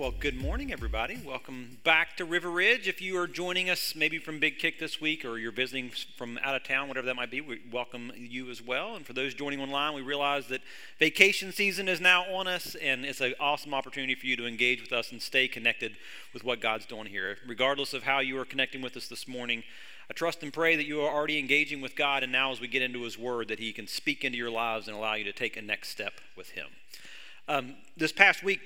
Well, good morning, everybody. Welcome back to River Ridge. If you are joining us maybe from Big Kick this week or you're visiting from out of town, whatever that might be, we welcome you as well. And for those joining online, we realize that vacation season is now on us, and it's an awesome opportunity for you to engage with us and stay connected with what God's doing here. Regardless of how you are connecting with us this morning, I trust and pray that you are already engaging with God, and now as we get into His Word, that He can speak into your lives and allow you to take a next step with Him. Um, this past week,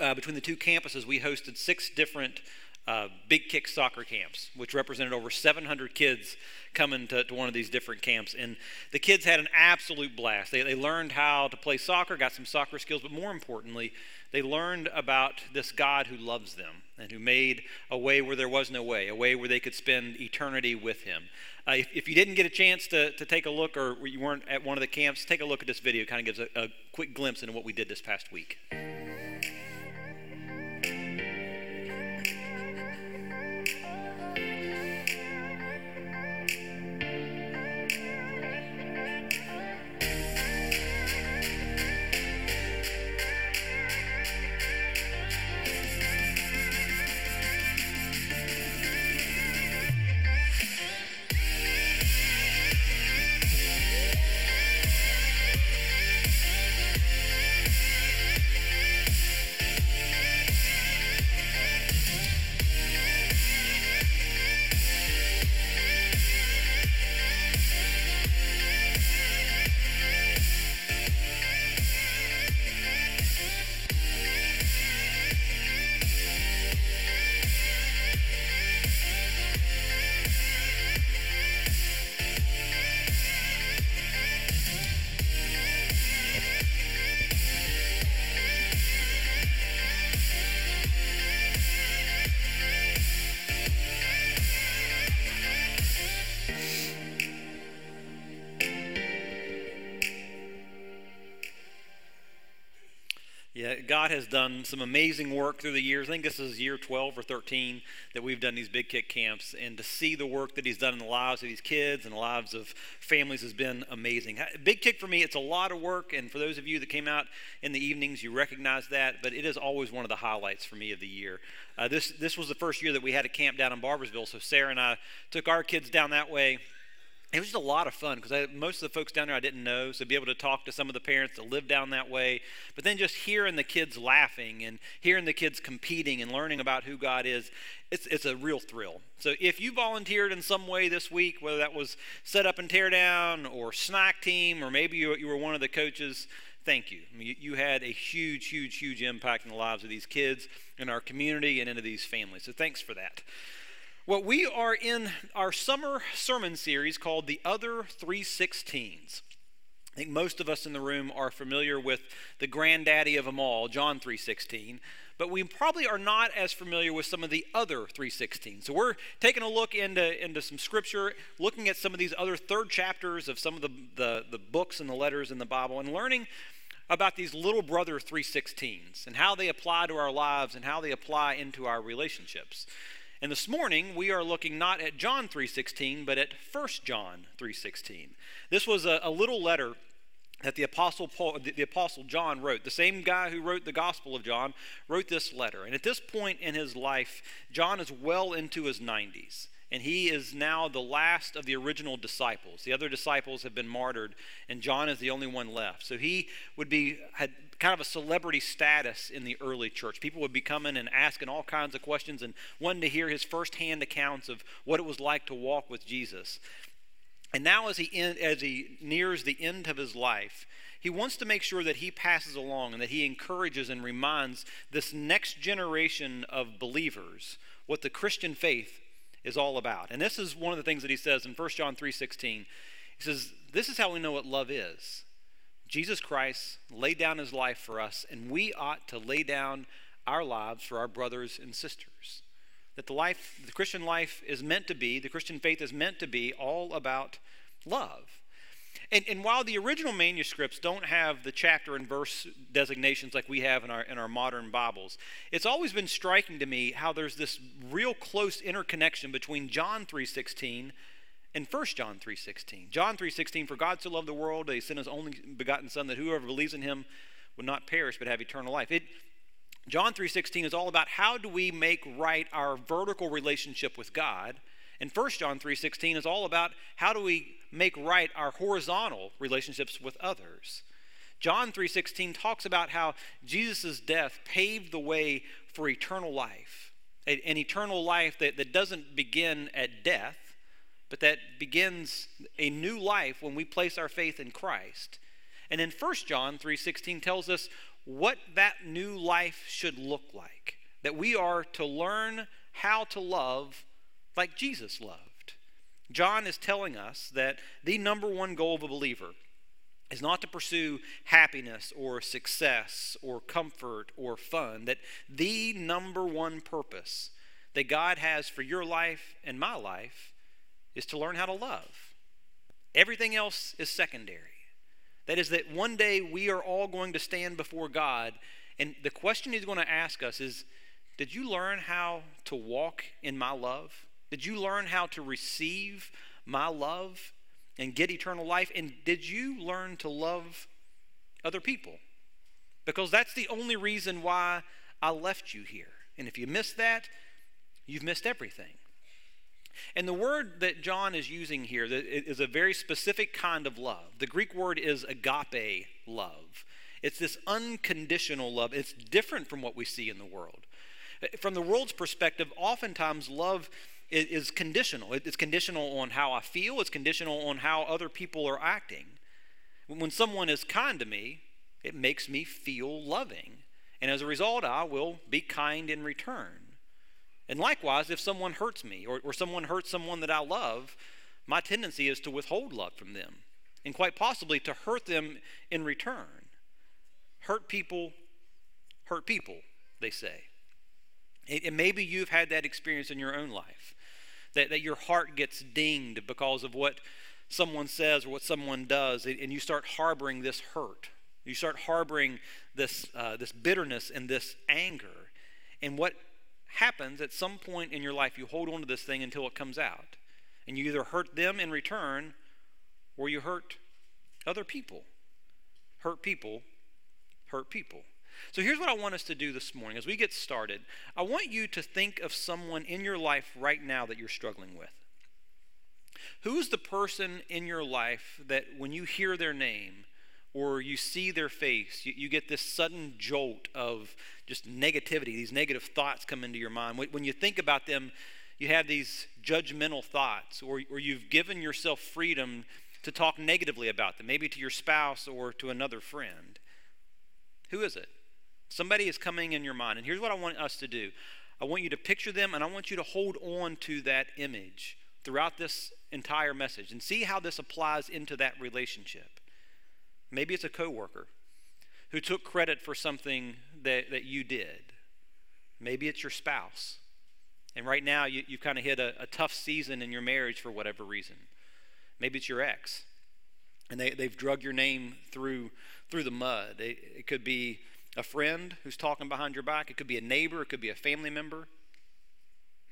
uh, between the two campuses, we hosted six different uh, Big Kick soccer camps, which represented over 700 kids coming to, to, one of these different camps. And the kids had an absolute blast. They, they learned how to play soccer, got some soccer skills, but more importantly, they learned about this God who loves them and who made a way where there was no way, a way where they could spend eternity with Him. Uh, if, if, you didn't get a chance to, to take a look or you weren't at one of the camps, take a look at this video. It kind of gives a, a quick glimpse into what we did this past week. God has done some amazing work through the years. I think this is year 12 or 13 that we've done these big kick camps. And to see the work that He's done in the lives of these kids and the lives of families has been amazing. Big kick for me, it's a lot of work. And for those of you that came out in the evenings, you recognize that. But it is always one of the highlights for me of the year. Uh, this, this was the first year that we had a camp down in Barboursville, So Sarah and I took our kids down that way it was just a lot of fun because most of the folks down there I didn't know, so be able to talk to some of the parents that live down that way. But then just hearing the kids laughing and hearing the kids competing and learning about who God is, it's, it's a real thrill. So if you volunteered in some way this week, whether that was set up and tear down or snack team, or maybe you, you were one of the coaches, thank you. I mean, you. You had a huge, huge, huge impact in the lives of these kids, in our community, and into these families. So thanks for that. Well, we are in our summer sermon series called The Other 316s. I think most of us in the room are familiar with the granddaddy of them all, John 3:16, but we probably are not as familiar with some of the other 3:16. So we're taking a look into, into some scripture, looking at some of these other third chapters of some of the, the, the books and the letters in the Bible, and learning about these little brother 316s and how they apply to our lives and how they apply into our relationships. And this morning we are looking not at John 3:16 but at 1 John 3:16. This was a, a, little letter that the apostle Paul, the, the apostle John wrote. The same guy who wrote the Gospel of John wrote this letter. And at this point in his life, John is well into his 90s and he is now the last of the original disciples. The other disciples have been martyred, and John is the only one left. So he would be had kind of a celebrity status in the early church. People would be coming and asking all kinds of questions and wanting to hear his firsthand accounts of what it was like to walk with Jesus. And now, as he, as he nears the end of his life, he wants to make sure that he passes along and that he encourages and reminds this next generation of believers what the Christian faith is all about. And this is one of the things that he says in 1 John 3:16. He says, "This is how we know what love is. Jesus Christ laid down his life for us, and we ought to lay down our lives for our brothers and sisters. That the life, the Christian life is meant to be, the Christian faith is meant to be all about love. And, and while the original manuscripts don't have the chapter and verse designations like we have in our, in our modern Bibles, it's always been striking to me how there's this real close interconnection between John 3.16 in 1 John 3:16. John 3:16 for God so loved the world that he sent his only begotten son that whoever believes in him would not perish but have eternal life. It John 3:16 is all about how do we make right our vertical relationship with God, and 1 John 3:16 is all about how do we make right our horizontal relationships with others. John 3:16 talks about how Jesus' death paved the way for eternal life. An eternal life that, that doesn't begin at death, but that begins a new life when we place our faith in Christ. And then 1 John 3:16 tells us what that new life should look like. That we are to learn how to love like Jesus loved. John is telling us that the number one goal of a believer is not to pursue happiness or success or comfort or fun, that the number one purpose that God has for your life and my life is to learn how to love. Everything else is secondary. That is, that one day we are all going to stand before God, and the question He's going to ask us is Did you learn how to walk in my love? Did you learn how to receive my love and get eternal life? And did you learn to love other people? Because that's the only reason why I left you here. And if you miss that, you've missed everything. And the word that John is using here is a very specific kind of love. The Greek word is agape love. It's this unconditional love. It's different from what we see in the world. From the world's perspective, oftentimes love is conditional. It's conditional on how I feel, it's conditional on how other people are acting. When someone is kind to me, it makes me feel loving. And as a result, I will be kind in return. And likewise, if someone hurts me or, or someone hurts someone that I love, my tendency is to withhold love from them and quite possibly to hurt them in return. Hurt people, hurt people, they say. And maybe you've had that experience in your own life that, that your heart gets dinged because of what someone says or what someone does, and you start harboring this hurt. You start harboring this, uh, this bitterness and this anger. And what happens at some point in your life, you hold on to this thing until it comes out. And you either hurt them in return or you hurt other people. Hurt people, hurt people. So here's what I want us to do this morning as we get started. I want you to think of someone in your life right now that you're struggling with. Who's the person in your life that when you hear their name, or you see their face, you, you, get this sudden jolt of just negativity. These negative thoughts come into your mind. When you think about them, you have these judgmental thoughts, or, or you've given yourself freedom to talk negatively about them, maybe to your spouse or to another friend. Who is it? Somebody is coming in your mind. And here's what I want us to do I want you to picture them, and I want you to hold on to that image throughout this entire message and see how this applies into that relationship. Maybe it's a coworker who took credit for something that, that you did. Maybe it's your spouse. And right now you, you've kind of hit a, a tough season in your marriage for whatever reason. Maybe it's your ex. And they, they've drug your name through, through the mud. It, it could be a friend who's talking behind your back. It could be a neighbor. It could be a family member.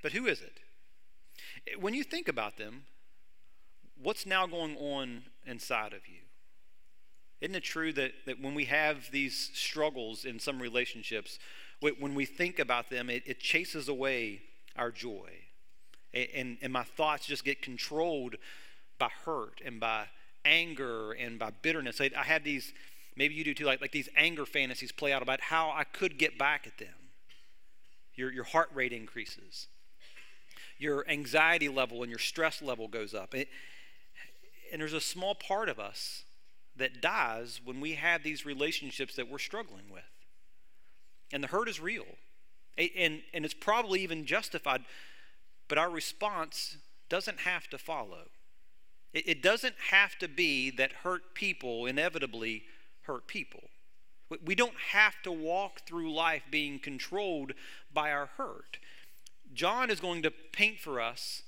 But who is it? When you think about them, what's now going on inside of you? Isn't it true that, that when we have these struggles in some relationships, when we think about them, it, it chases away our joy? And, and my thoughts just get controlled by hurt and by anger and by bitterness. I, I have these, maybe you do too, like, like these anger fantasies play out about how I could get back at them. Your, your heart rate increases, your anxiety level and your stress level goes up. It, and there's a small part of us that dies when we have these relationships that we're struggling with. And the hurt is real. And, and it's probably even justified, but our response doesn't have to follow. It, it doesn't have to be that hurt people inevitably hurt people. We don't have to walk through life being controlled by our hurt. John is going to paint for us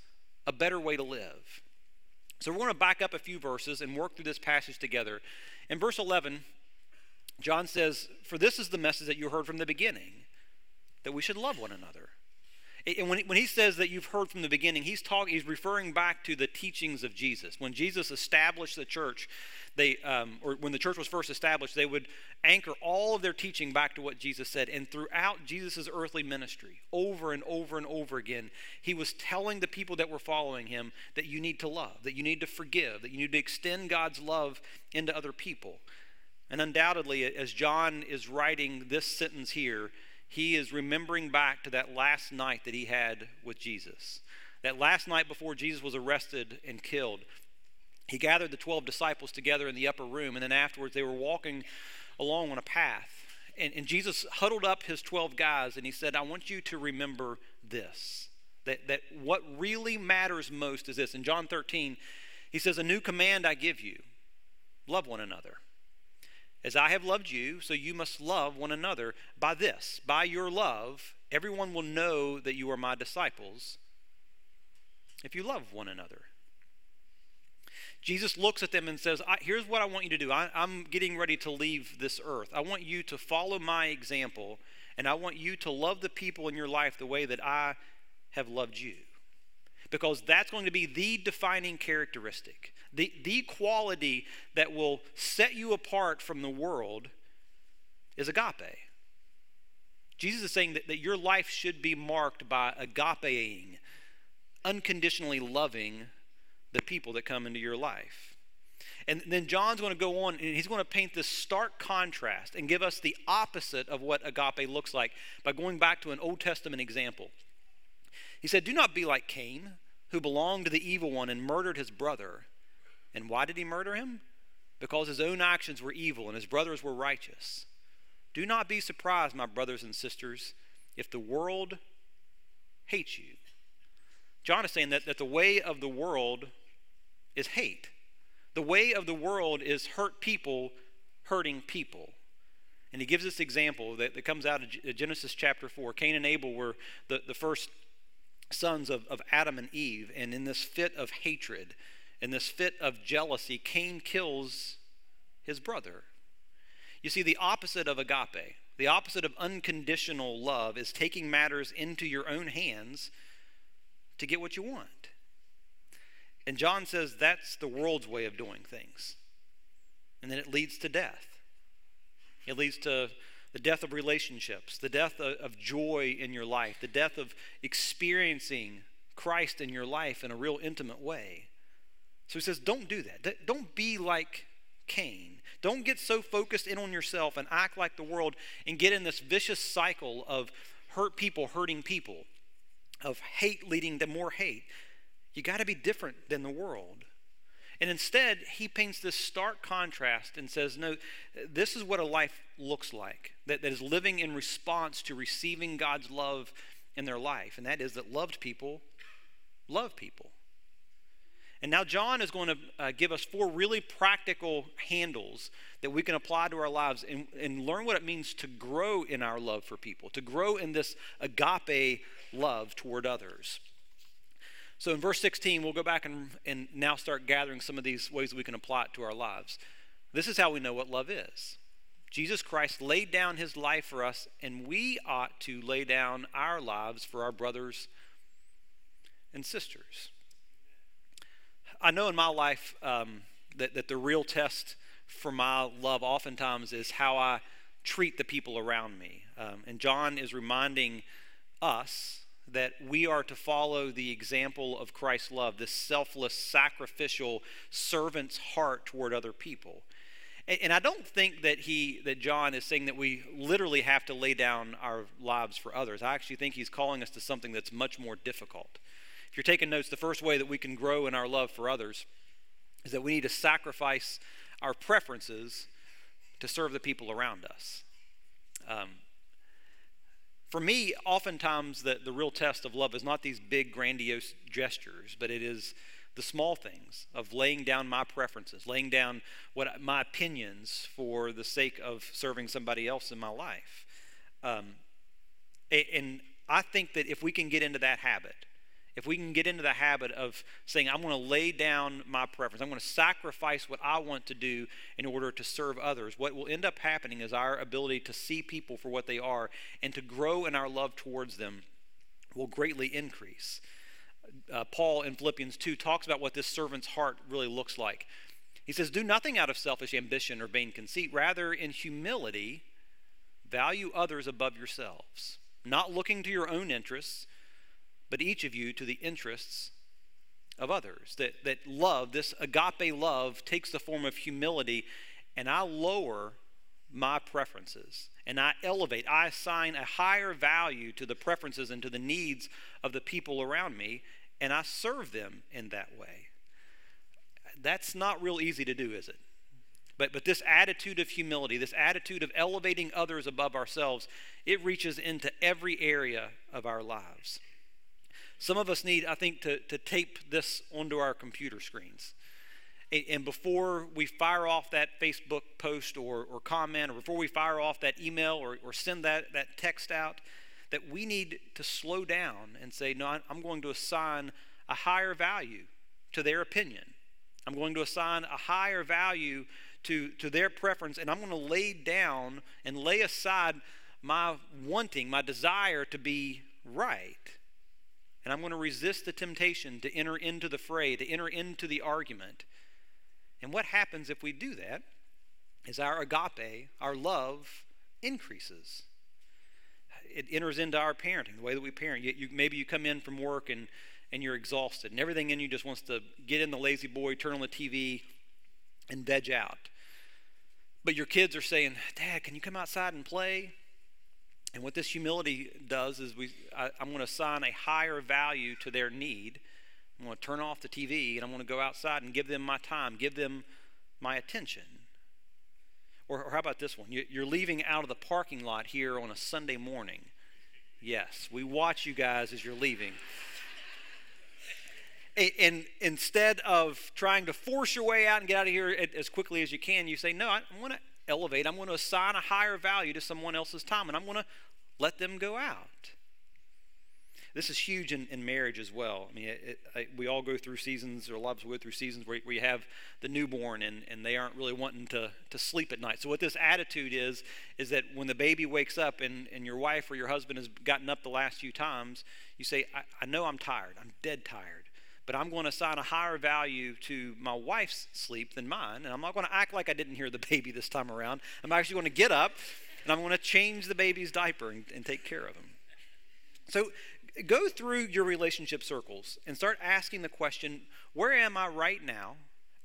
a better way to live. So we're going to back up a few verses and work through this passage together. In verse 11, John says, For this is the message that you heard from the beginning, that we should love one another. And when, when he says that you've heard from the beginning, he's talking, he's referring back to the teachings of Jesus. When Jesus established the church, they, um, or when the church was first established, they would anchor all of their teaching back to what Jesus said. And throughout Jesus' earthly ministry, over and over and over again, he was telling the people that were following him that you need to love, that you need to forgive, that you need to extend God's love into other people. And undoubtedly, as John is writing this sentence here, he is remembering back to that last night that he had with Jesus. That last night before Jesus was arrested and killed, he gathered the 12 disciples together in the upper room, and then afterwards they were walking along on a path. And, and Jesus huddled up his 12 guys and he said, I want you to remember this. That, that what really matters most is this. In John 13, he says, A new command I give you love one another. As I have loved you, so you must love one another. By this, by your love, everyone will know that you are my disciples if you love one another. Jesus looks at them and says, Here's what I want you to do. I, am getting ready to leave this earth. I want you to follow my example, and I want you to love the people in your life the way that I have loved you. Because that's going to be the defining characteristic the, the quality that will set you apart from the world is agape. Jesus is saying that, that your life should be marked by agapeing, unconditionally loving the people that come into your life. And then John's going to go on and he's going to paint this stark contrast and give us the opposite of what agape looks like by going back to an Old Testament example. He said, Do not be like Cain, who belonged to the evil one and murdered his brother. And why did he murder him? Because his own actions were evil and his brothers were righteous. Do not be surprised, my brothers and sisters, if the world hates you. John is saying that, that the way of the world is hate. The way of the world is hurt people hurting people. And he gives this example that, that comes out of uh, Genesis chapter 4. Cain and Abel were the, the first sons of, of Adam and Eve. And in this fit of hatred, in this fit of jealousy, Cain kills his brother. You see, the opposite of agape, the opposite of unconditional love, is taking matters into your own hands to get what you want. And John says that's the world's way of doing things. And then it leads to death. It leads to the death of relationships, the death of, joy in your life, the death of experiencing Christ in your life in a real intimate way. So he says, don't do that. Don't be like Cain. Don't get so focused in on yourself and act like the world and get in this vicious cycle of hurt people hurting people, of hate leading to more hate. You got to be different than the world. And instead, he paints this stark contrast and says, No, this is what a life looks like that, that is living in response to receiving God's love in their life. And that is that loved people love people. And now John is going to uh, give us four really practical handles that we can apply to our lives and, and learn what it means to grow in our love for people, to grow in this agape love toward others. So in verse 16, we'll go back and, and now start gathering some of these ways we can apply it to our lives. This is how we know what love is. Jesus Christ laid down his life for us, and we ought to lay down our lives for our brothers and sisters. I know in my life um, that, that the real test for my love oftentimes is how I treat the people around me. Um, and John is reminding us that we are to follow the example of Christ's love, this selfless, sacrificial servant's heart toward other people. And, and I don't think that he that John is saying that we literally have to lay down our lives for others. I actually think he's calling us to something that's much more difficult. If you're taking notes, the first way that we can grow in our love for others is that we need to sacrifice our preferences to serve the people around us. Um, for me, oftentimes the, the real test of love is not these big, grandiose gestures, but it is the small things of laying down my preferences, laying down what my opinions for the sake of serving somebody else in my life. Um, and I think that if we can get into that habit, if we can get into the habit of saying, I'm going to lay down my preference, I'm going to sacrifice what I want to do in order to serve others, what will end up happening is our ability to see people for what they are and to grow in our love towards them will greatly increase. Uh, Paul in Philippians 2 talks about what this servant's heart really looks like. He says, Do nothing out of selfish ambition or vain conceit. Rather, in humility, value others above yourselves, not looking to your own interests, but each of you to the interests of others. That, that love, this agape love, takes the form of humility, and I lower my preferences and I elevate, I assign a higher value to the preferences and to the needs of the people around me, and I serve them in that way. That's not real easy to do, is it? But, but this attitude of humility, this attitude of elevating others above ourselves, it reaches into every area of our lives. Some of us need, I think, to, to tape this onto our computer screens. And before we fire off that Facebook post or, or comment, or before we fire off that email or, or send that, that text out, that we need to slow down and say, no, I'm going to assign a higher value to their opinion. I'm going to assign a higher value to, to their preference, and I'm going to lay down and lay aside my wanting, my desire to be right. And I'm going to resist the temptation to enter into the fray, to enter into the argument. And what happens if we do that is our agape, our love, increases. It enters into our parenting, the way that we parent. You, you, maybe you come in from work and, and you're exhausted, and everything in you just wants to get in the La-Z-Boy, turn on the TV, and veg out. But your kids are saying, Dad, can you come outside and play? And what this humility does is we, I, I'm going to assign a higher value to their need I'm going to turn off the TV and I'm going to go outside and give them my time, give them my attention. Or, or how about this one? You, you're leaving out of the parking lot here on a Sunday morning. Yes, we watch you guys as you're leaving. and instead of trying to force your way out and get out of here as quickly as you can, you say, No, I want to elevate. I'm going to assign a higher value to someone else's time, and I'm going to let them go out. This is huge in, in marriage as well. I mean, it, it, we all go through seasons, or a lot of us go through seasons where, where you have the newborn and, and they aren't really wanting to, to sleep at night. So, what this attitude is, is that when the baby wakes up and, and your wife or your husband has gotten up the last few times, you say, I, I know I'm tired. I'm dead tired. But I'm going to assign a higher value to my wife's sleep than mine. And I'm not going to act like I didn't hear the baby this time around. I'm actually going to get up and I'm going to change the baby's diaper and, and take care of him. So go through your relationship circles and start asking the question where am I right now?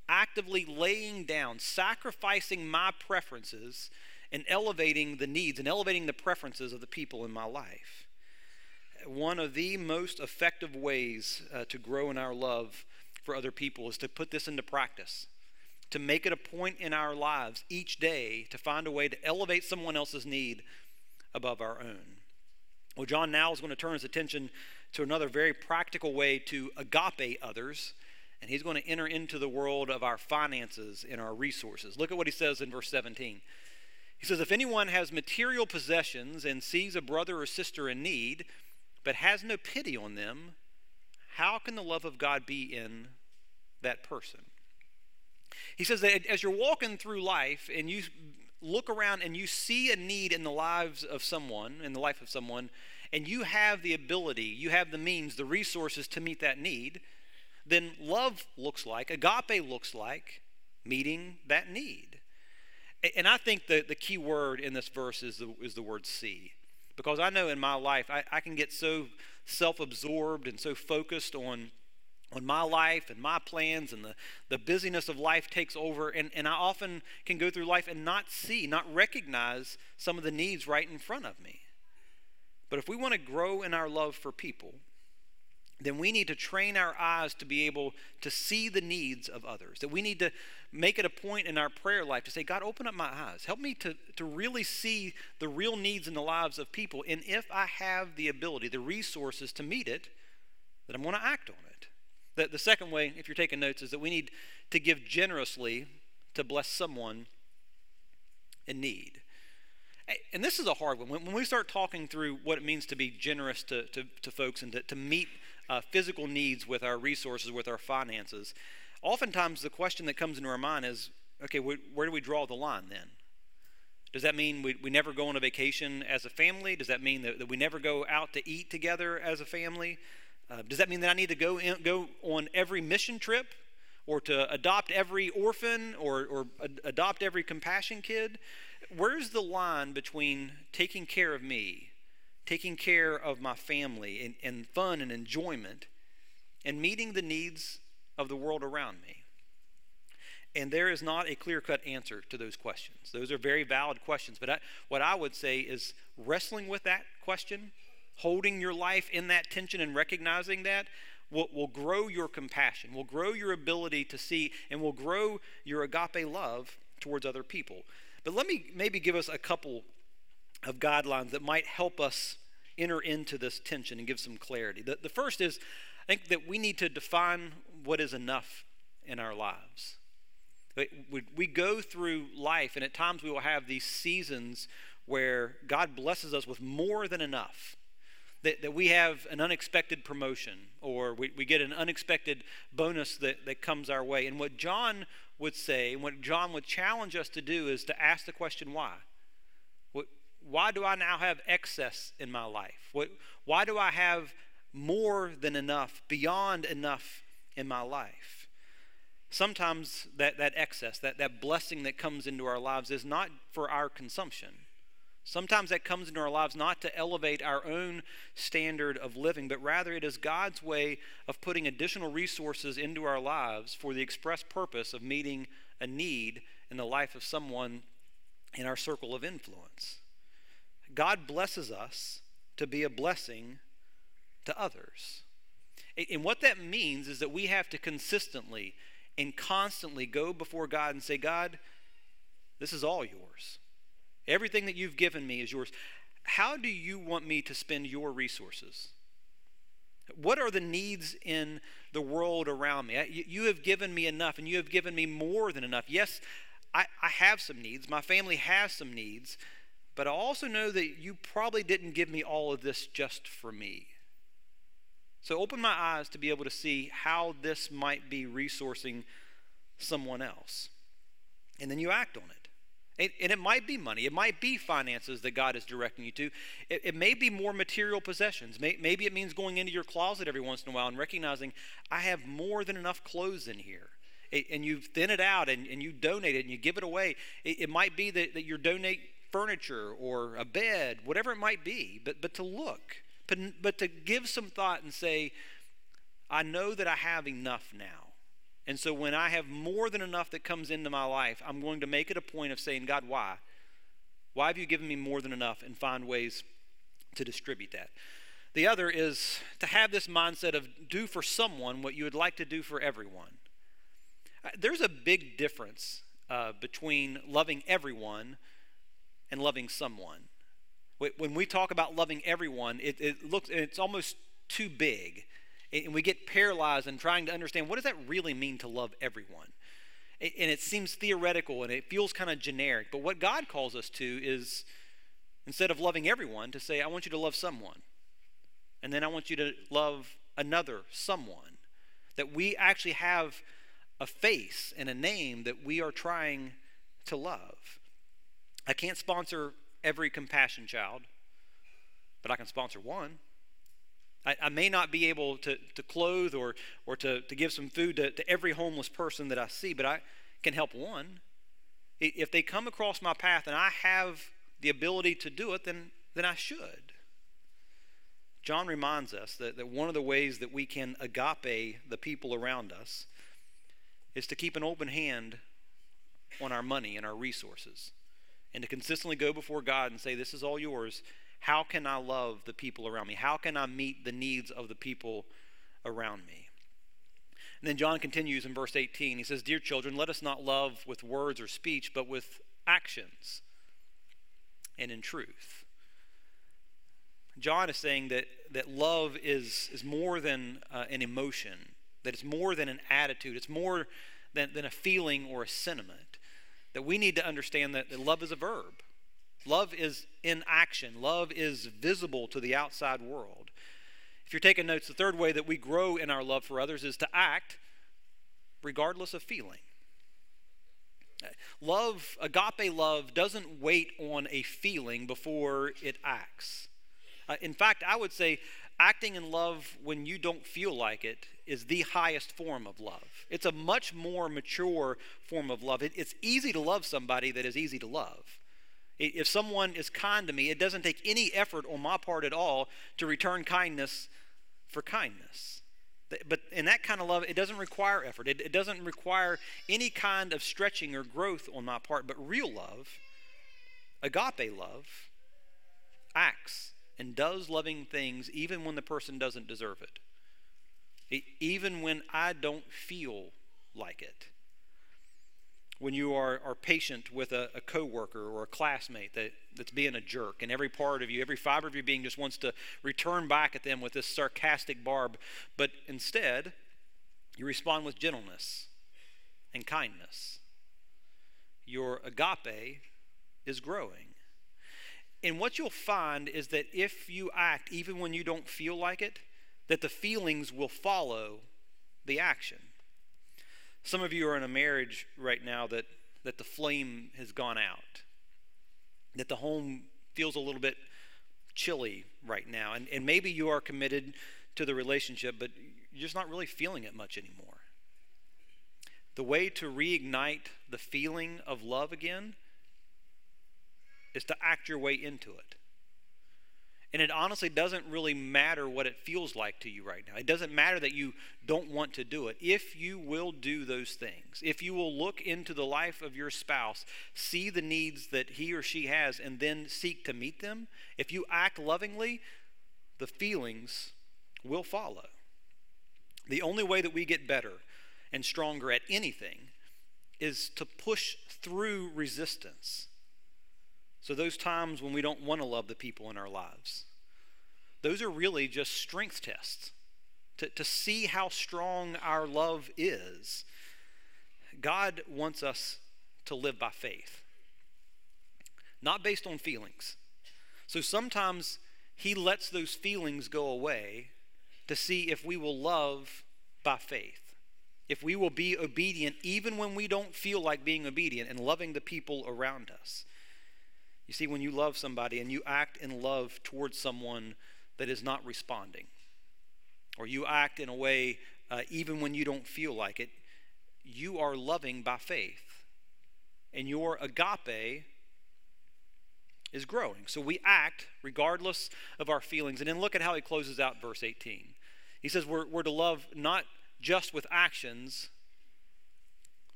Actively laying down, sacrificing my preferences, and elevating the needs and elevating the preferences of the people in my life. One of the most effective ways uh, to grow in our love for other people is to put this into practice, to make it a point in our lives each day to find a way to elevate someone else's need above our own. Well, John now is going to turn his attention to another very practical way to agape others, and he's going to enter into the world of our finances and our resources. Look at what he says in verse 17. He says, If anyone has material possessions and sees a brother or sister in need, but has no pity on them, how can the love of God be in that person? He says that as you're walking through life and you look around and you see a need in the lives of someone, in the life of someone, and you have the ability, you have the means, the resources to meet that need, then love looks like, agape looks like meeting that need. And I think the, the key word in this verse is the, is the word see. Because I know in my life, I, I can get so self absorbed and so focused on when my life and my plans and the, the busyness of life takes over. And, and i often can go through life and not see not recognize some of the needs right in front of me. But if we want to grow in our love for people then we need to train our eyes to be able to see the needs of others that we need to make it a point in our prayer life to say god open up my eyes help me to, to really see the real needs in the lives of people and if i have the ability the resources to meet it that i'm going to act on it the, the second way, if you're taking notes, is that we need to give generously to bless someone in need. And this is a hard one. When we start talking through what it means to be generous to, to, to folks and to, to meet uh, physical needs with our resources, with our finances, oftentimes the question that comes into our mind is okay, wh- where do we draw the line then? Does that mean we, we never go on a vacation as a family? Does that mean that, that we never go out to eat together as a family? Uh, does that mean that I need to go, in, go on every mission trip or to adopt every orphan or, or ad- adopt every compassion kid? Where's the line between taking care of me, taking care of my family, and, and fun and enjoyment, and meeting the needs of the world around me? And there is not a clear cut answer to those questions. Those are very valid questions. But I, what I would say is wrestling with that question, holding your life in that tension and recognizing that will, will grow your compassion, will grow your ability to see, and will grow your agape love towards other people. But let me maybe give us a couple of guidelines that might help us enter into this tension and give some clarity. The, the first is I think that we need to define what is enough in our lives. We go through life, and at times we will have these seasons where God blesses us with more than enough. That, that we have an unexpected promotion or we, we get an unexpected bonus that, that comes our way. And what John would say, and what John would challenge us to do, is to ask the question why? Why do I now have excess in my life? What, why do I have more than enough, beyond enough in my life? sometimes that, that excess, that, that blessing that comes into our lives is not for our consumption. Sometimes that comes into our lives not to elevate our own standard of living, but rather it is God's way of putting additional resources into our lives for the express purpose of meeting a need in the life of someone in our circle of influence. God blesses us to be a blessing to others. And what that means is that we have to consistently and constantly go before God and say, God, this is all yours. Everything that you've given me is yours. How do you want me to spend your resources? What are the needs in the world around me? You have given me enough, and you have given me more than enough. Yes, I, I have some needs. My family has some needs. But I also know that you probably didn't give me all of this just for me. So open my eyes to be able to see how this might be resourcing someone else. And then you act on it. And, and it might be money, it might be finances that God is directing you to. It, it may be more material possessions. May, maybe it means going into your closet every once in a while and recognizing, I have more than enough clothes in here. And you thin it out and, and you donate it and you give it away. It, it might be that, that you donate furniture or a bed, whatever it might be, but, but to look but, but to give some thought and say, I know that I have enough now. And so when I have more than enough that comes into my life, I'm going to make it a point of saying, God, why? Why have you given me more than enough? And find ways to distribute that. The other is to have this mindset of do for someone what you would like to do for everyone. Uh, there's a big difference uh, between loving everyone and loving someone when we talk about loving everyone, it, it looks it's almost too big, and we get paralyzed in trying to understand what does that really mean to love everyone. And it seems theoretical and it feels kind of generic. But what God calls us to is instead of loving everyone, to say, I want you to love someone. And then I want you to love another someone. That we actually have a face and a name that we are trying to love. I can't sponsor every compassion child, but I can sponsor one. I, I may not be able to, to clothe or, or to, to give some food to, to every homeless person that I see, but I can help one. If they come across my path and I have the ability to do it, then, then I should. John reminds us that, that one of the ways that we can agape the people around us is to keep an open hand on our money and our resources and to consistently go before God and say, This is all yours. How can I love the people around me? How can I meet the needs of the people around me? And then John continues in verse 18. He says, Dear children, let us not love with words or speech, but with actions and in truth. John is saying that, that love is, is more than uh, an emotion, that it's more than an attitude, it's more than, than a feeling or a sentiment that we need to understand that, love is a verb. Love is in action, love is visible to the outside world. If you're taking notes, the third way that we grow in our love for others is to act regardless of feeling. Love, agape love, doesn't wait on a feeling before it acts. Uh, in fact, I would say acting in love when you don't feel like it is the highest form of love. It's a much more mature form of love. It, it's easy to love somebody that is easy to love. If someone is kind to me, it doesn't take any effort on my part at all to return kindness for kindness. But in that kind of love, it doesn't require effort. It, it doesn't require any kind of stretching or growth on my part. But real love, agape love, acts and does loving things even when the person doesn't deserve it, even when I don't feel like it. When you are, are patient with a, a coworker or a classmate that, that's being a jerk, and every part of you, every fiber of your being just wants to return back at them with this sarcastic barb, but instead, you respond with gentleness and kindness. Your agape is growing. And what you'll find is that if you act even when you don't feel like it, that the feelings will follow the action. Some of you are in a marriage right now that, that the flame has gone out, that the home feels a little bit chilly right now. And, and maybe you are committed to the relationship, but you're just not really feeling it much anymore. The way to reignite the feeling of love again is to act your way into it. And it honestly doesn't really matter what it feels like to you right now. It doesn't matter that you don't want to do it. If you will do those things, if you will look into the life of your spouse, see the needs that he or she has, and then seek to meet them, if you act lovingly, the feelings will follow. The only way that we get better and stronger at anything is to push through resistance so, those times when we don't want to love the people in our lives, those are really just strength tests to, to see how strong our love is. God wants us to live by faith, not based on feelings. So, sometimes He lets those feelings go away to see if we will love by faith. If we will be obedient even when we don't feel like being obedient and loving the people around us. You see, when you love somebody and you act in love towards someone that is not responding, or you act in a way uh, even when you don't feel like it, you are loving by faith. And your agape is growing. So we act regardless of our feelings. And then look at how he closes out verse 18. He says we're, we're to love not just with actions,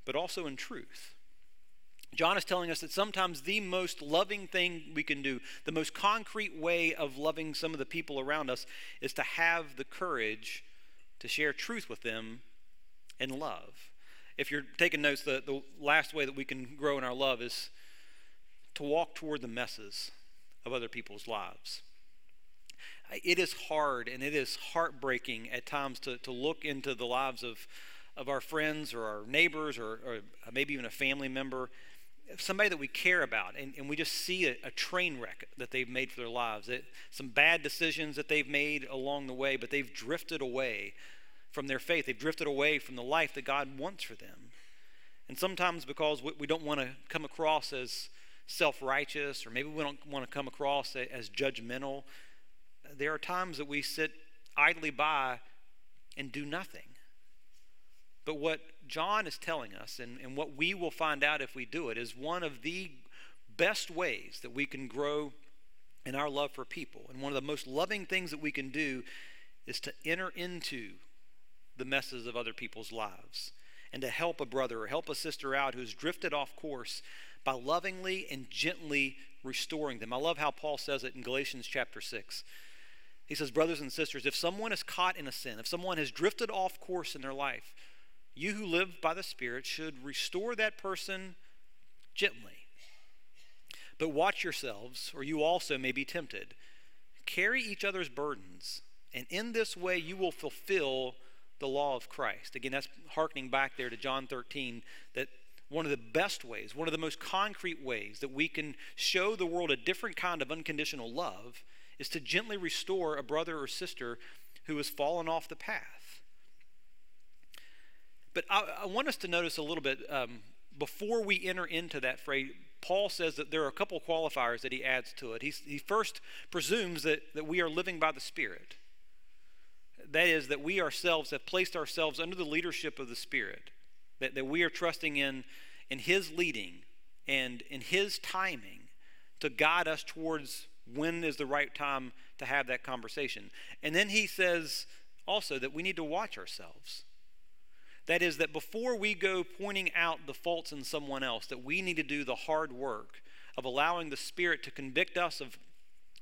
but also in truth. John is telling us that sometimes the most loving thing we can do, the most concrete way of loving some of the people around us, is to have the courage to share truth with them in love. If you're taking notes, the, the last way that we can grow in our love is to walk toward the messes of other people's lives. It is hard and it is heartbreaking at times to, to look into the lives of, of our friends or our neighbors or, or maybe even a family member somebody that we care about and, and we just see a, a, train wreck that they've made for their lives. That some bad decisions that they've made along the way but they've drifted away from their faith. They've drifted away from the life that god wants for them. And sometimes because we, we don't want to come across as self-righteous or maybe we don't want to come across as judgmental there are times that we sit idly by and do nothing. But what John is telling us, and, and what we will find out if we do it, is one of the best ways that we can grow in our love for people. And one of the most loving things that we can do is to enter into the messes of other people's lives and to help a brother or help a sister out who's drifted off course by lovingly and gently restoring them. I love how Paul says it in Galatians chapter 6. He says, Brothers and sisters, if someone is caught in a sin, if someone has drifted off course in their life, you who live by the Spirit should restore that person gently. But watch yourselves, or you also may be tempted. Carry each other's burdens, and in this way you will fulfill the law of Christ. Again, that's harkening back there to John 13, that one of the best ways, one of the most concrete ways that we can show the world a different kind of unconditional love is to gently restore a brother or sister who has fallen off the path. But I, I, want us to notice a little bit um, before we enter into that phrase, Paul says that there are a couple qualifiers that he adds to it. He's, he first presumes that, that we are living by the Spirit. That is, that we ourselves have placed ourselves under the leadership of the Spirit, that, that we are trusting in, in His leading and in His timing to guide us towards when is the right time to have that conversation. And then he says also that we need to watch ourselves. That is, that before we go pointing out the faults in someone else, that we need to do the hard work of allowing the Spirit to convict us of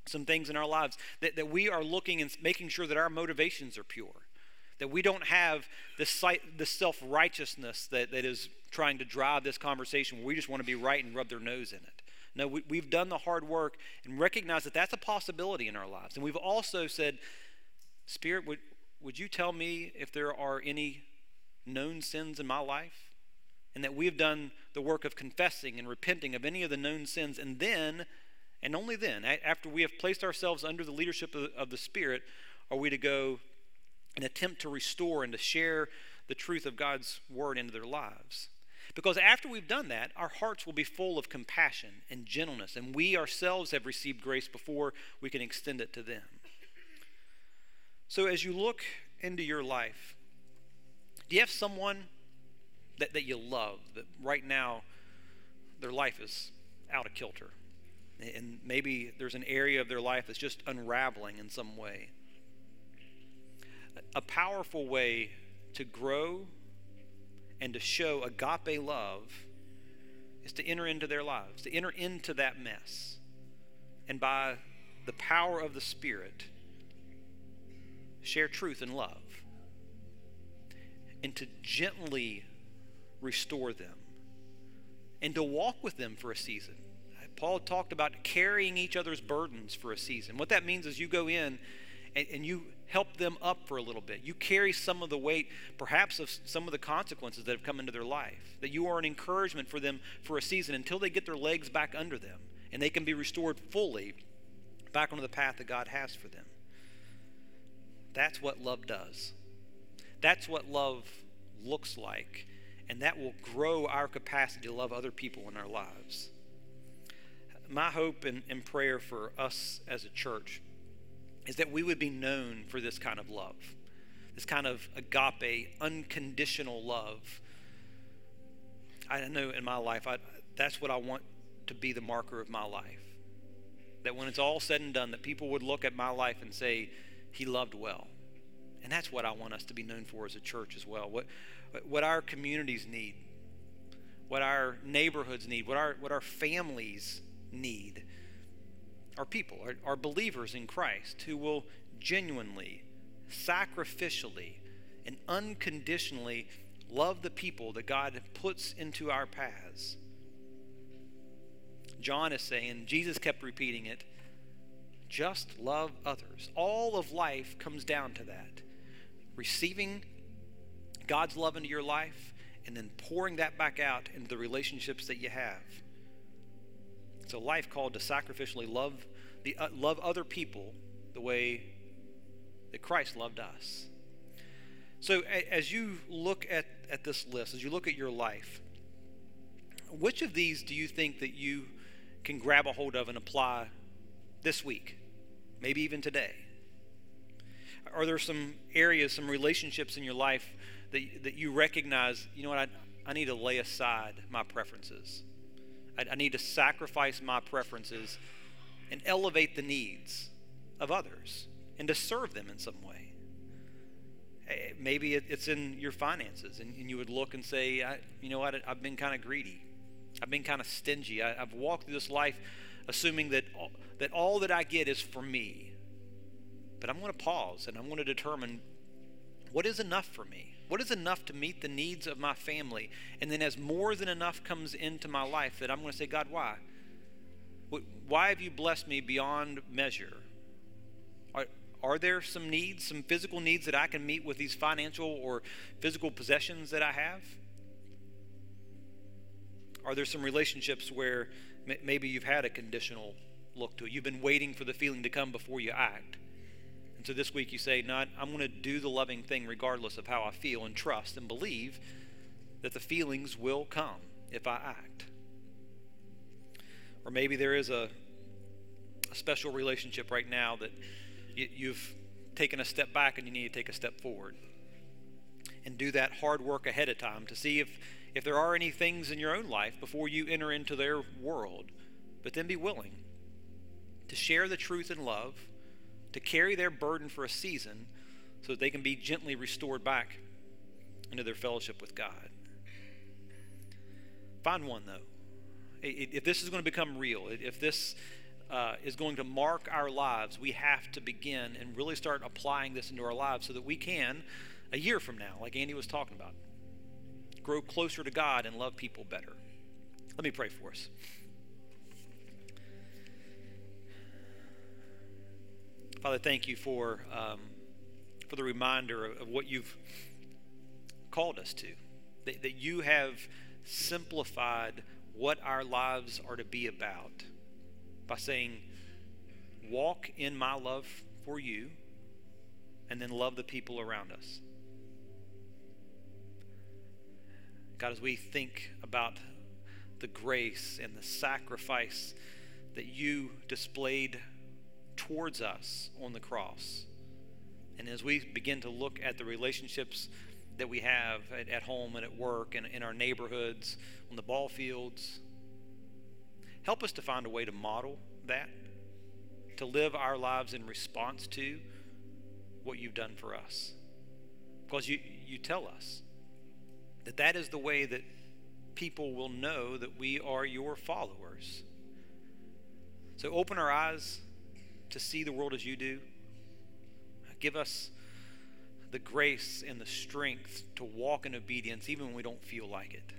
some things in our lives, that, that we are looking and making sure that our motivations are pure, that we don't have this, this self righteousness that, that is trying to drive this conversation where we just want to be right and rub their nose in it. No, we, we've done the hard work and recognize that that's a possibility in our lives. And we've also said, Spirit, would, would you tell me if there are any known sins in my life? And that we've done the work of confessing and repenting of any of the known sins. And then, and only then, after we have placed ourselves under the leadership of, of the Spirit, are we to go and attempt to restore and to share the truth of God's word into their lives. Because after we've done that, our hearts will be full of compassion and gentleness, and we ourselves have received grace before we can extend it to them. So as you look into your life, do you have someone that, that you love that right now their life is out of kilter? And maybe there's an area of their life that's just unraveling in some way. A powerful way to grow and to show agape love is to enter into their lives, to enter into that mess. And by the power of the Spirit, share truth and love. And to gently restore them. And to walk with them for a season. Paul talked about carrying each other's burdens for a season. What that means is you go in and, and you help them up for a little bit. You carry some of the weight, perhaps, of some of the consequences that have come into their life. That you are an encouragement for them for a season until they get their legs back under them and they can be restored fully back onto the path that God has for them. That's what love does. That's what love looks like. And that will grow our capacity to love other people in our lives. My hope and, and prayer for us as a church is that we would be known for this kind of love, this kind of agape, unconditional love. I know in my life, I, that's what I want to be the marker of my life. That when it's all said and done, that people would look at my life and say, he loved well. And that's what I want us to be known for as a church as well. What, what our communities need, what our neighborhoods need, what our, what our families need are people, are, are believers in Christ who will genuinely, sacrificially, and unconditionally love the people that God puts into our paths. John is saying, Jesus kept repeating it, just love others. All of life comes down to that. Receiving God's love into your life and then pouring that back out into the relationships that you have. It's a life called to sacrificially love the uh, love other people the way that Christ loved us. So a, as you look at, at this list, as you look at your life, which of these do you think that you can grab a hold of and apply this week? Maybe even today? Are there some areas, some relationships in your life that, that you recognize, you know what, I, I need to lay aside my preferences? I, I need to sacrifice my preferences and elevate the needs of others and to serve them in some way. Eh, maybe it's in your finances, and, you would look and say, you know what, I've been kind of greedy. I've been kind of stingy. I, have walked through this life assuming that all, that all that I get is for me. But I'm going to pause and I'm going to determine what is enough for me. What is enough to meet the needs of my family? And then, as more than enough comes into my life, that I'm going to say, God, why? Why have you blessed me beyond measure? Are, are there some needs, some physical needs that I can meet with these financial or physical possessions that I have? Are there some relationships where maybe you've had a conditional look to it? You've been waiting for the feeling to come before you act. And so this week you say, No, I'm going to do the loving thing regardless of how I feel and trust and believe that the feelings will come if I act. Or maybe there is a, a special relationship right now that you, you've taken a step back and you need to take a step forward. And do that hard work ahead of time to see if, if there are any things in your own life before you enter into their world. But then be willing to share the truth in love, to carry their burden for a season so that they can be gently restored back into their fellowship with God. Find one, though. If this is going to become real, if this uh, is going to mark our lives, we have to begin and really start applying this into our lives so that we can, a year from now, like Andy was talking about, grow closer to God and love people better. Let me pray for us. Father, thank you for um, for the reminder of, of, what you've called us to, that, that you have simplified what our lives are to be about by saying, Walk in my love for you, and then love the people around us. God, as we think about the grace and the sacrifice that you displayed towards us on the cross, and as we begin to look at the relationships that we have at, at home and at work and in our neighborhoods, on the ball fields. Help us to find a way to model that, to live our lives in response to what you've done for us. Because you, you tell us that that is the way that people will know that we are your followers. So open our eyes to see the world as you do. Give us the grace and the strength to walk in obedience even when we don't feel like it.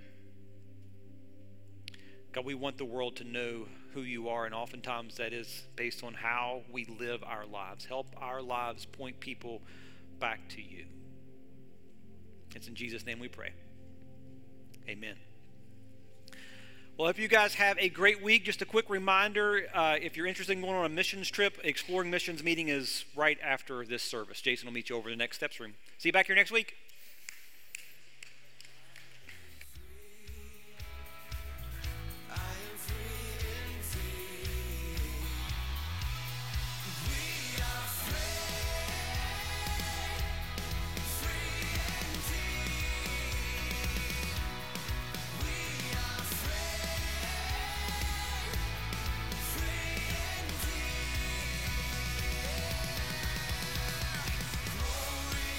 God, we want the world to know who you are, and oftentimes that is based on how we live our lives. Help our lives point people back to you. It's in Jesus' name we pray. Amen. Well, if you guys have a great week, just a quick reminder uh, if you're interested in going on a missions trip, Exploring Missions meeting is right after this service. Jason will meet you over in the next steps room. See you back here next week.